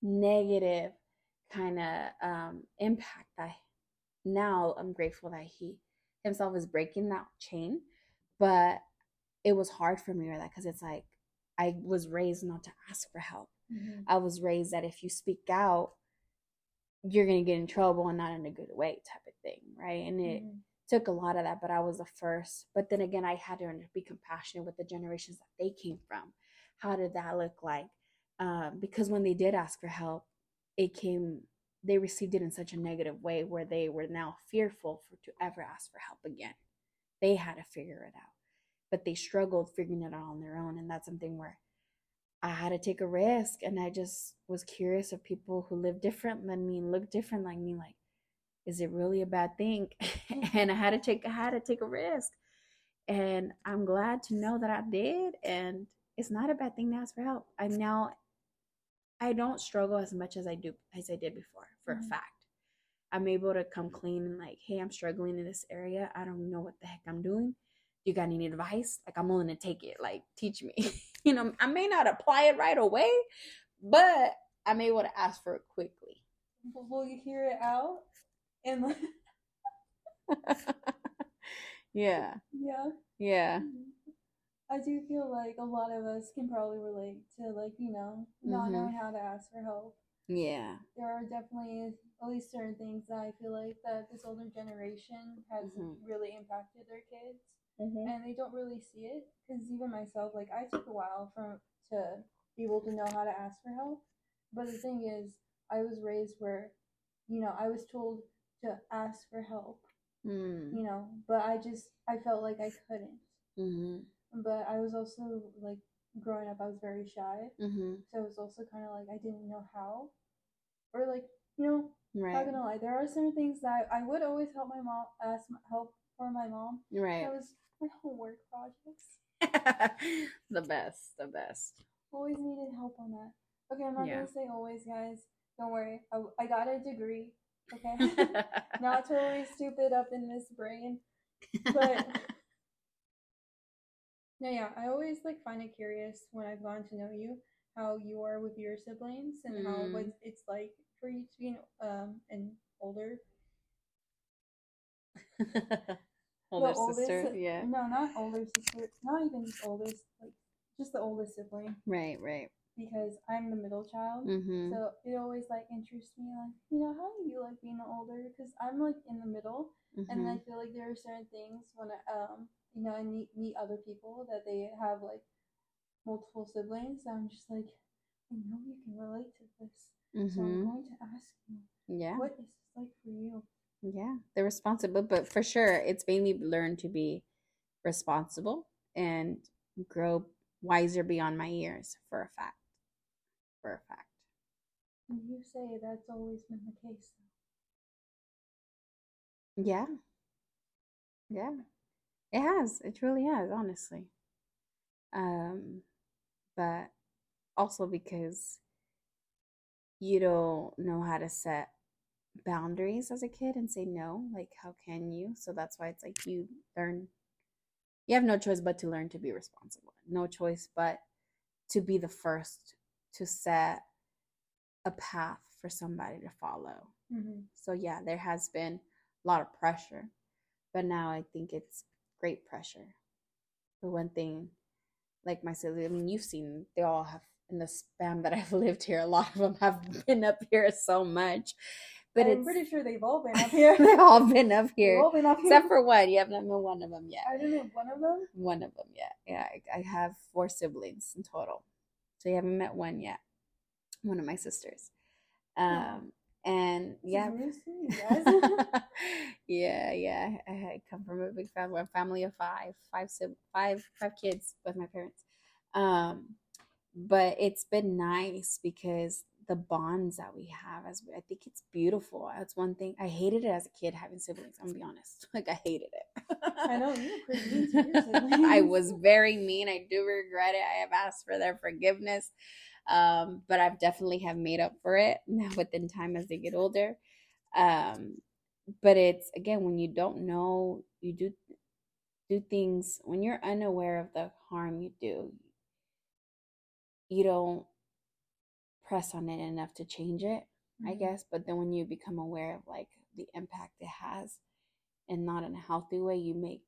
negative kind of um, impact that now I'm grateful that he himself is breaking that chain. But it was hard for me with that because it's like I was raised not to ask for help. Mm-hmm. I was raised that if you speak out, you're gonna get in trouble and not in a good way, type of thing, right? And it mm-hmm. took a lot of that, but I was the first. But then again, I had to be compassionate with the generations that they came from. How did that look like? Um, because when they did ask for help, it came they received it in such a negative way where they were now fearful for to ever ask for help again. They had to figure it out. But they struggled figuring it out on their own. And that's something where I had to take a risk. And I just was curious of people who live different than me and look different like me, like, is it really a bad thing? (laughs) and I had to take I had to take a risk. And I'm glad to know that I did. And it's not a bad thing to ask for help. I'm now I don't struggle as much as I do as I did before for mm-hmm. a fact. I'm able to come clean and like, hey, I'm struggling in this area. I don't know what the heck I'm doing. You got any advice? Like I'm willing to take it. Like teach me. (laughs) you know, I may not apply it right away, but I'm able to ask for it quickly. Will you hear it out? And like (laughs) (laughs) Yeah. Yeah. Yeah. Mm-hmm. I do feel like a lot of us can probably relate to like, you know, not mm-hmm. knowing how to ask for help. Yeah. There are definitely at least certain things that I feel like that this older generation has mm-hmm. really impacted their kids. Mm-hmm. And they don't really see it because even myself, like I took a while for to be able to know how to ask for help. But the thing is, I was raised where, you know, I was told to ask for help. Mm. You know, but I just I felt like I couldn't. But I was also like growing up, I was very shy, mm-hmm. so it was also kind of like I didn't know how, or like you know, right. not gonna lie, there are certain things that I would always help my mom ask help for my mom. Right. That was my homework projects. (laughs) the best, the best. Always needed help on that. Okay, I'm not yeah. gonna say always, guys. Don't worry. I, I got a degree. Okay, (laughs) not totally stupid up in this brain, but (laughs) no, yeah, I always like find it curious when I've gone to know you how you are with your siblings and mm. how what it's like for you to be um an older (laughs) older sister, oldest, yeah. No, not older sister, not even oldest, like just the oldest sibling. Right, right. Because I'm the middle child, mm-hmm. so it always like interests me, like you know, how do you like being older? Because I'm like in the middle, mm-hmm. and I feel like there are certain things when I, um you know, and meet, meet other people that they have like multiple siblings. I'm just like, I know you can relate to this. Mm-hmm. So I'm mm-hmm. going to ask you, yeah, what is this like for you? Yeah, they're responsible, but for sure, it's made me learn to be responsible and grow wiser beyond my years for a fact. For a fact. And you say that's always been the case, though. Yeah. Yeah. It has. It truly has, honestly. Um, but also because you don't know how to set boundaries as a kid and say no. Like, how can you? So that's why it's like you learn. You have no choice but to learn to be responsible. No choice but to be the first to set a path for somebody to follow. Mm-hmm. So yeah, there has been a lot of pressure, but now I think it's great pressure. The one thing, like my siblings, I mean, you've seen, they all have, in the span that (laughs) I've lived here, a lot of them have been up here so much. But I'm pretty sure they've all been up (laughs) here. they've all been up here. All been up here. Except for one. You haven't met one of them yet. I didn't know one of them? One of them, yeah. Yeah, I, I have four siblings in total. So you haven't met one yet. One of my sisters. Um, and yeah (laughs) (laughs) yeah yeah i come from a big family a family of five five five five kids with my parents um but it's been nice because the bonds that we have as I think it's beautiful. That's one thing I hated it as a kid having siblings. I'm gonna be honest, (laughs) like I hated it. I know you were pretty mean to your siblings. I was very mean. I do regret it. I have asked for their forgiveness, um, but I've definitely have made up for it (laughs) now within time as they get older. Um, but it's again when you don't know, you do do things when you're unaware of the harm you do. You don't press on it enough to change it, I Mhm. guess. But then when you become aware of like the impact it has and not in a healthy way, you make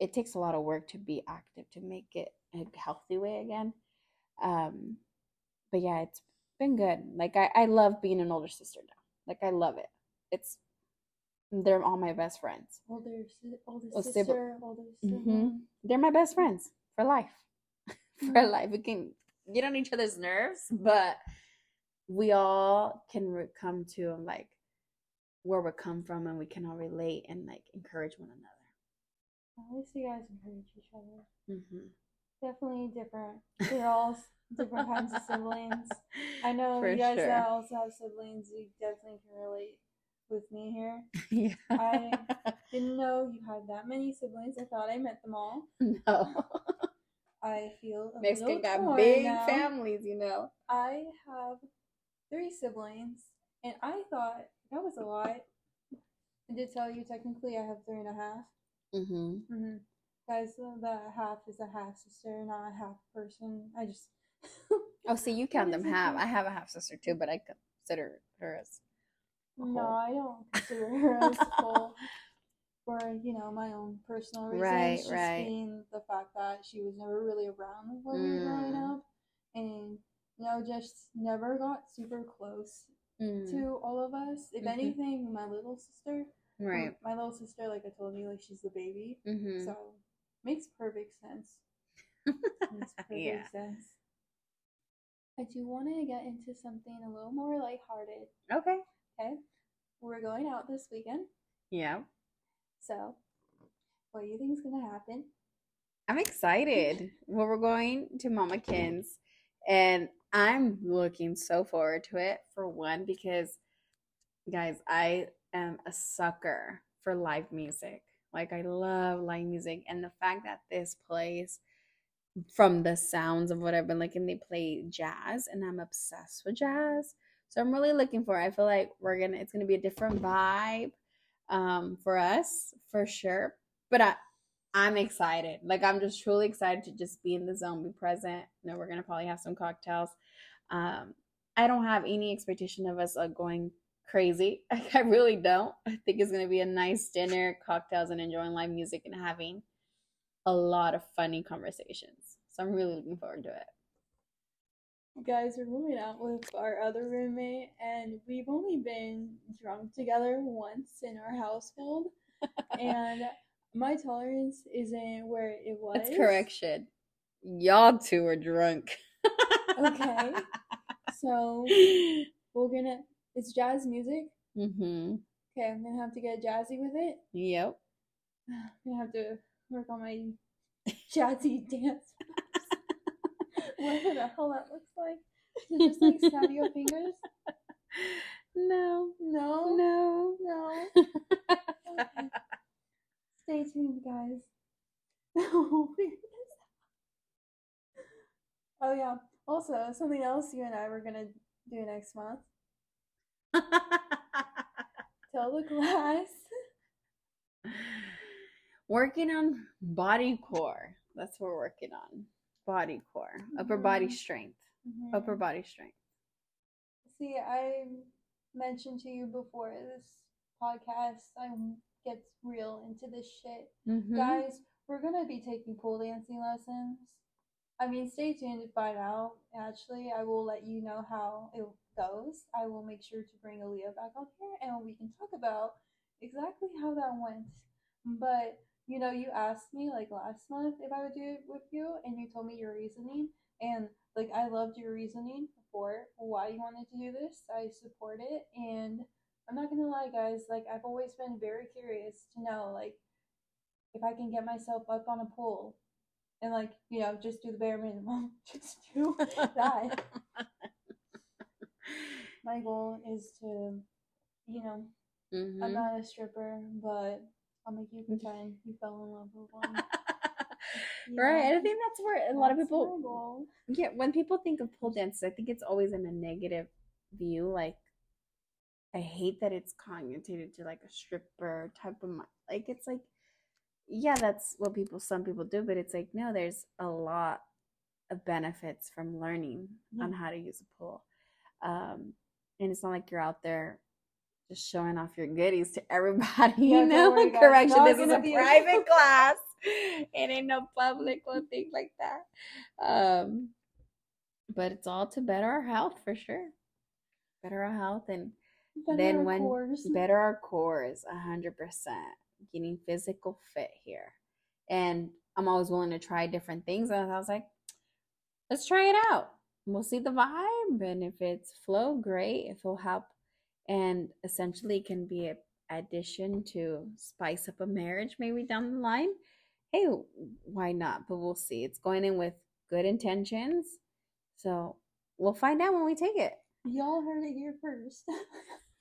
it takes a lot of work to be active to make it a healthy way again. Um, but yeah, it's been good. Like I, I love being an older sister now. Like I love it. It's they're all my best friends. older, older Oh, sibling. sister, older Mhm. They're my best friends for life. (laughs) for Mhm. life. We can get on each other's nerves, but we all can re- come to like where we come from and we can all relate and like encourage one another. At least you guys encourage each other. Mm-hmm. Definitely different. We're all different kinds of siblings. I (laughs) know For you guys sure. that also have siblings. You definitely can relate with me here. (laughs) yeah. I- Didn't know you had that many siblings. I thought I met them all. (laughs) no. I feel a Mexican got big now. families, you know. I have three siblings, and I thought that was a lot. I did tell you technically I have three and a half. Mm-hmm. Mm-hmm. Guys, the half is a half sister, not a half person. I just. (laughs) Oh, see, you count them half. (laughs) I have a half sister too, but I consider her as No. I don't consider her as full (laughs) for you know my own personal reasons. Right, just right. being the fact that she was never really around when we were growing Mm. up, and you know just never got super close Mm, to all of us. If Mhm. anything, my little sister, right. my little sister, like I told you, like she's the baby, Mm-hmm. so makes perfect sense. Makes (laughs) perfect yeah. sense. I do want to get into something a little more lighthearted. Okay. Okay, we're going out this weekend. Yeah. So, what do you think is gonna happen? I'm excited. (laughs) well, we're going to Mama Kin's, and I'm looking so forward to it. For one, because guys, I am a sucker for live music. Like I love live music, and the fact that this place, from the sounds of what I've been like and they play jazz, and I'm obsessed with jazz. So I'm really looking for. I feel like we're gonna. It's gonna be a different vibe, um, for us for sure. But I, I'm excited. Like I'm just truly excited to just be in the zone, be present. You know, we're gonna probably have some cocktails. Um, I don't have any expectation of us uh, going crazy. (laughs) I really don't. I think it's gonna be a nice dinner, cocktails, and enjoying live music and having a lot of funny conversations. So I'm really looking forward to it. Guys, we're moving out with our other roommate, and we've only been drunk together once in our household, (laughs) and my tolerance isn't where it was. That's correction. Y'all two are drunk. Okay. (laughs) So we're gonna. It's jazz music. mm-hmm. Okay, I'm gonna have to get jazzy with it. Yep. (sighs) I'm gonna have to work on my jazzy (laughs) dance. (laughs) Whatever the hell that looks like. Is it just like snap your fingers? (laughs) No. No. No. No. Okay. Stay tuned, guys. We'll figure this out. oh yeah. Also, something else you and I were gonna do next month. Tell the class. working on body core. That's what we're working on. Body core. Upper body Mhm. strength. Mhm. Upper body strength. See, I mentioned to you before this podcast, I get real into this shit. Mhm. Guys, we're gonna be taking pole dancing lessons. I mean, stay tuned to find out. Actually, I will let you know how it goes. I will make sure to bring Aaliyah back on here and we can talk about exactly how that went. But, you know, you asked me like last month if I would do it with you and you told me your reasoning. And, like, I loved your reasoning for why you wanted to do this. I support it. And I'm not gonna lie, guys, like, I've always been very curious to know, like, if I can get myself up on a pole and like you know just do the bare minimum, (laughs) just do that. (laughs) my goal is to, you know, Mhm. I'm not a stripper, but I'll make you pretend you fell in love with one. (laughs) You right. And I think that's where a lot of people yeah, when people think of pole dances, I think it's always in a negative view. Like, I hate that it's connotated to like a stripper type of like. It's like, yeah, that's what people some people do, but it's like no, there's a lot of benefits from learning on how to use a pole, um, and it's not like you're out there just showing off your goodies to everybody. (laughs) You don't know, (laughs) correction. This is a- private (laughs) class. It ain't no public or thing like that. Um, but it's all to better our health for sure. Better our health and Better then when cores. better our cores, a hundred percent. Getting physical fit here, and I'm always willing to try different things. And I was like, let's try it out. We'll see the vibe, and if it's flow, great. If it'll help, and essentially can be an addition to spice up a marriage maybe down the line. Hey, why not? But we'll see. It's going in with good intentions, so we'll find out when we take it. Y'all heard it here first.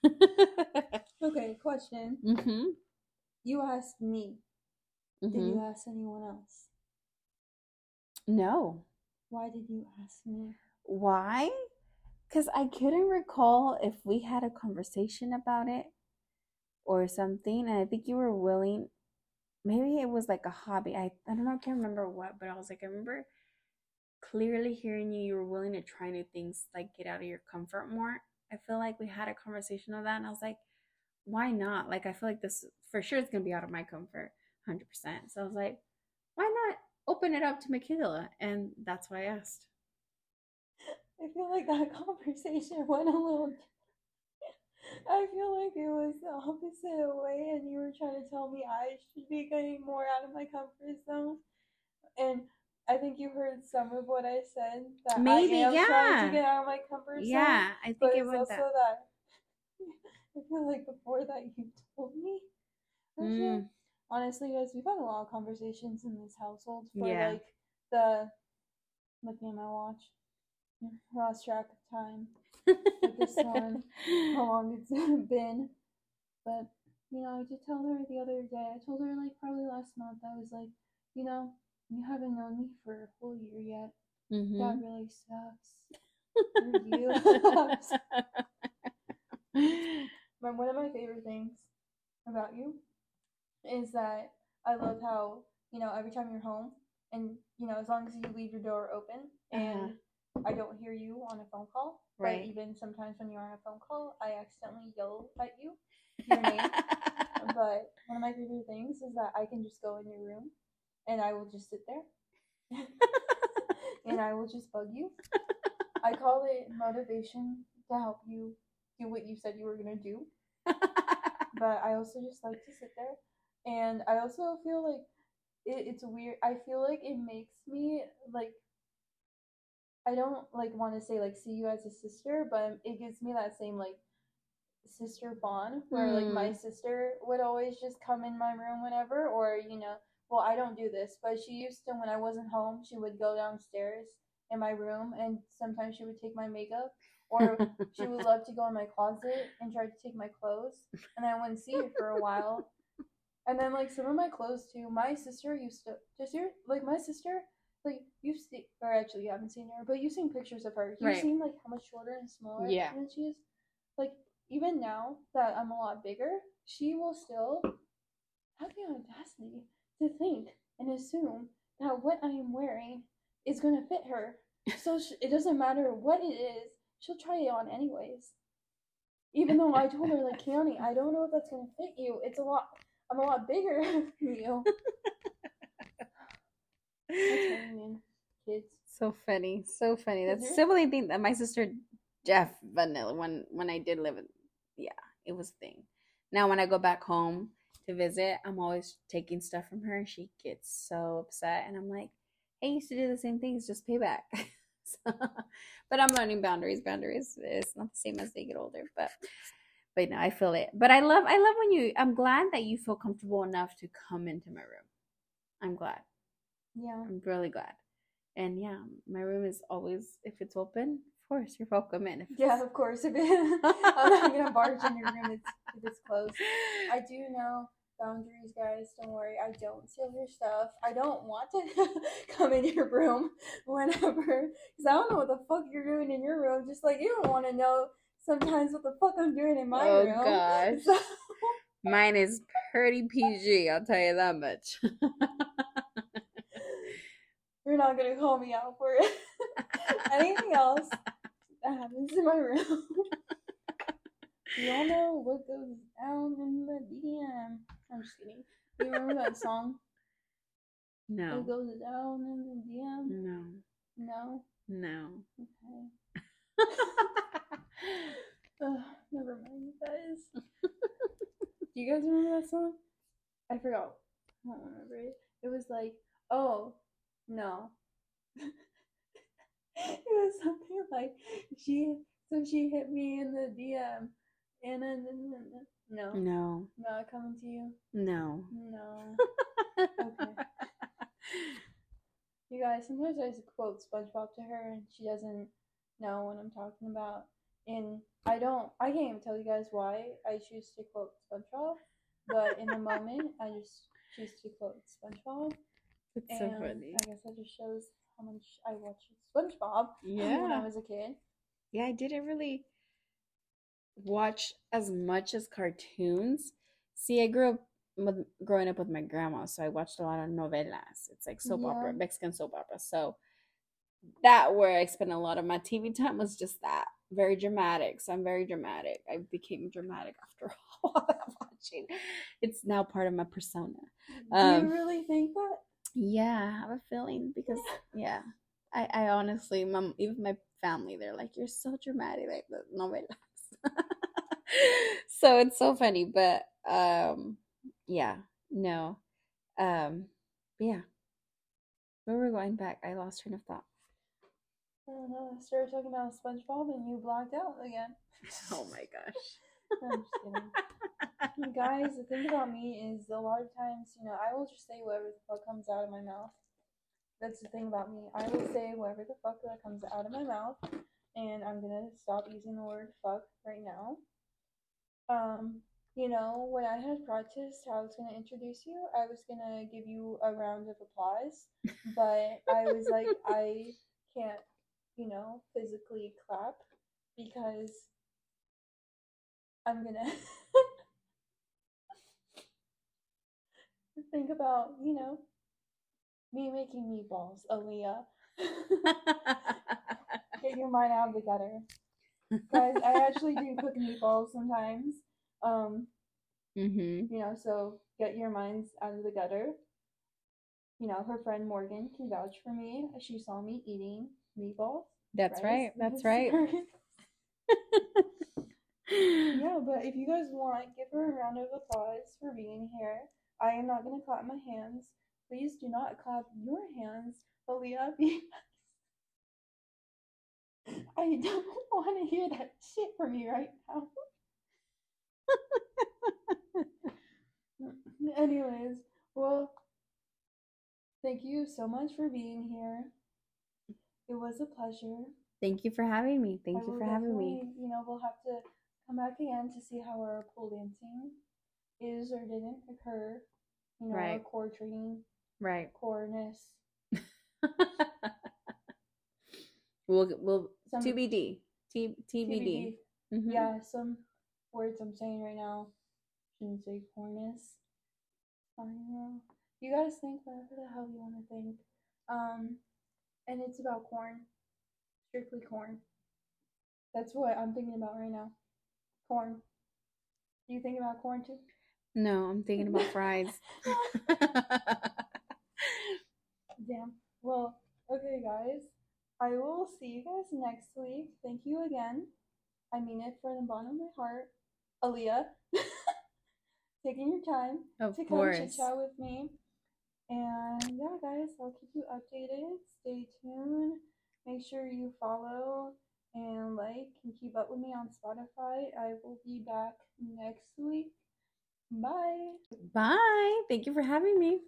(laughs) okay, question. (laughs) mm-hmm. You asked me. Did Mm-hmm. you ask anyone else? No. Why did you ask me? Why? Because I couldn't recall if we had a conversation about it or something. And I think you were willing. Maybe it was like a hobby. I, I don't know. I can't remember what, but I was like, I remember clearly hearing you. You were willing to try new things, like get out of your comfort more. I feel like we had a conversation of that. And I was like, why not? Like, I feel like this for sure is going to be out of my comfort 100%. So I was like, why not open it up to Michaela? And that's why I asked. I feel like that (laughs) conversation went a little. (laughs) I feel like it was the opposite way, and you were trying to tell me I should be getting more out of my comfort zone. And I think you heard some of what I said that Maybe, I am trying to get out of my comfort zone. Yeah, I think but it was also that. that. (laughs) I feel like before that you told me. Mm. Honestly, guys, we've had a lot of conversations in this household for Yeah. like the looking at my watch, (laughs) lost track of time, (laughs) with this one. how long it's (laughs) been. But you know, I did tell her the other day. I told her like probably last month. I was like, you know, you haven't known me for a full year yet. Mhm. That really sucks. But one of my favorite things about you is that I love how, you know, every time you're home and, you know, as long as you leave your door open and I don't hear you on a phone call, Right. but even sometimes when you're on a phone call, I accidentally yell at you (laughs) your name. but one of my favorite things is that I can just go in your room and I will just sit there and I will just bug you. I call it motivation to help you do what you said you were going to do (laughs) but I also just like to sit there. And I also feel like it, it's weird. I feel like it makes me like I don't like want to say like see you as a sister, but it gives me that same like sister bond where like my mm. sister would always just come in my room whenever or you know well I don't do this but she used to when I wasn't home she would go downstairs in my room and sometimes she would take my makeup or she would love to go in my closet and try to take my clothes and I wouldn't see her for a while. And then like some of my clothes too. My sister used to just your like my sister like you've seen or actually you haven't seen her, but you've seen pictures of her. You've Right. seen like how much shorter and smaller Yeah. than she is. Like even now that I'm a lot bigger, she will still have the audacity to think and assume that what I am wearing is gonna fit her. So (laughs) sh- it doesn't matter what it is, she'll try it on anyways. Even though I told her, like, Keone, I don't know if that's gonna fit you. It's a lot. I'm a lot bigger (laughs) than you. (laughs) That's what I mean, kids. so funny, so funny. That's Mhm. sibling thing that my sister Jeff Vanilla when when I did live in, yeah, it was a thing. Now when I go back home to visit, I'm always taking stuff from her, and she gets so upset, and I'm like, I used to do the same things, just payback. (laughs) so, but I'm learning boundaries. Boundaries. It's not the same as they get older, but but no, I feel it. But I love I love when you. I'm glad that you feel comfortable enough to come into my room. I'm glad. Yeah. I'm really glad. And yeah, my room is always, if it's open, of course, you're welcome in. Yeah, of course. If it, (laughs) I'm not gonna barge in your room if, if it's closed. I do know boundaries, guys. Don't worry. I don't steal your stuff. I don't want to (laughs) come in your room whenever, because I don't know what the fuck you're doing in your room. Just like you don't want to know sometimes what the fuck I'm doing in my oh room. gosh, (laughs) So- mine is pretty PG. I'll tell you that much. You're not gonna call me out for it. (laughs) Anything else that happens in my room. (laughs) Y'all know what goes down in the DM. I'm just kidding. You remember that song? no, What goes down in the DM? no, No? no. Okay. (laughs) Ugh, never mind, you guys. Do you guys remember that song? I forgot. I don't remember it. It was like, oh, no. (laughs) it was something like she, so she hit me in the DM, and then, no, no, not coming to you. no. No. (laughs) Okay. You guys, sometimes I just quote SpongeBob to her and she doesn't know what I'm talking about. And I don't, I can't even tell you guys why I choose to quote SpongeBob, but in the (laughs) moment, I just choose to quote SpongeBob. It's And so funny. I guess that just shows how much I watched SpongeBob (laughs) when I was a kid. Yeah, I didn't really watch as much as cartoons. See, I grew up with growing up with my grandma, so I watched a lot of novelas. It's like soap opera, Mexican soap opera. So that where I spent a lot of my TV time was just that. Very dramatic. So I'm very dramatic. I became dramatic after (laughs) all that watching. It's now part of my persona. Do Um, you really think that? Yeah, I have a feeling because (laughs) yeah, I I honestly, my even my family, they're like, you're so dramatic, like the novelas. (laughs) so it's so funny, but um, yeah, no, um, yeah. Where we're going back, I lost train of thought. I don't know. I started talking about SpongeBob and you blacked out again. (laughs) Oh my gosh. I'm just kidding. Guys, the thing about me is a lot of times, you know, I will just say whatever the fuck comes out of my mouth. That's the thing about me. I will say whatever the fuck that comes out of my mouth, and I'm gonna stop using the word fuck right now. Um, you know, when I had practiced how I was gonna introduce you, I was gonna give you a round of applause, (laughs) but I was like, I can't, you know, physically clap because I'm gonna (laughs) think about, you know, me making meatballs, Aaliyah. (laughs) Get your mind out of the gutter. Guys, I actually do cook meatballs sometimes. Um, mm-hmm. you know, so get your minds out of the gutter. You know, her friend Morgan can vouch for me. She saw me eating meatballs. That's right. That's (laughs) right. yeah, but if you guys want, give her a round of applause for being here. I am not gonna clap my hands. Please do not clap your hands, Aaliyah. because (laughs) I don't (laughs) want to hear that shit from you right now. (laughs) Anyways, well, thank you so much for being here. It was a pleasure. Thank you for having me. Thank I you for having me. You know, we'll have to come back again to see how our pole dancing is or didn't occur. You know, Right. core training, Right. coreness. (laughs) we'll we'll Some TBD. T TBD. Mhm. Yeah, some words I'm saying right now shouldn't say corness. I don't know. You guys think whatever the hell you want to think. Um, and it's about corn. Strictly corn. That's what I'm thinking about right now. Corn. Do you think about corn too? No, I'm thinking about fries. (laughs) Damn. Well, okay, guys. I will see you guys next week. Thank you again. I mean it from the bottom of my heart. Aaliyah, (laughs) taking your time of to come chit chat with me. And yeah, guys, I'll keep you updated. Stay tuned. Make sure you follow and like and keep up with me on Spotify. I will be back next week. Bye. Bye. Thank you for having me.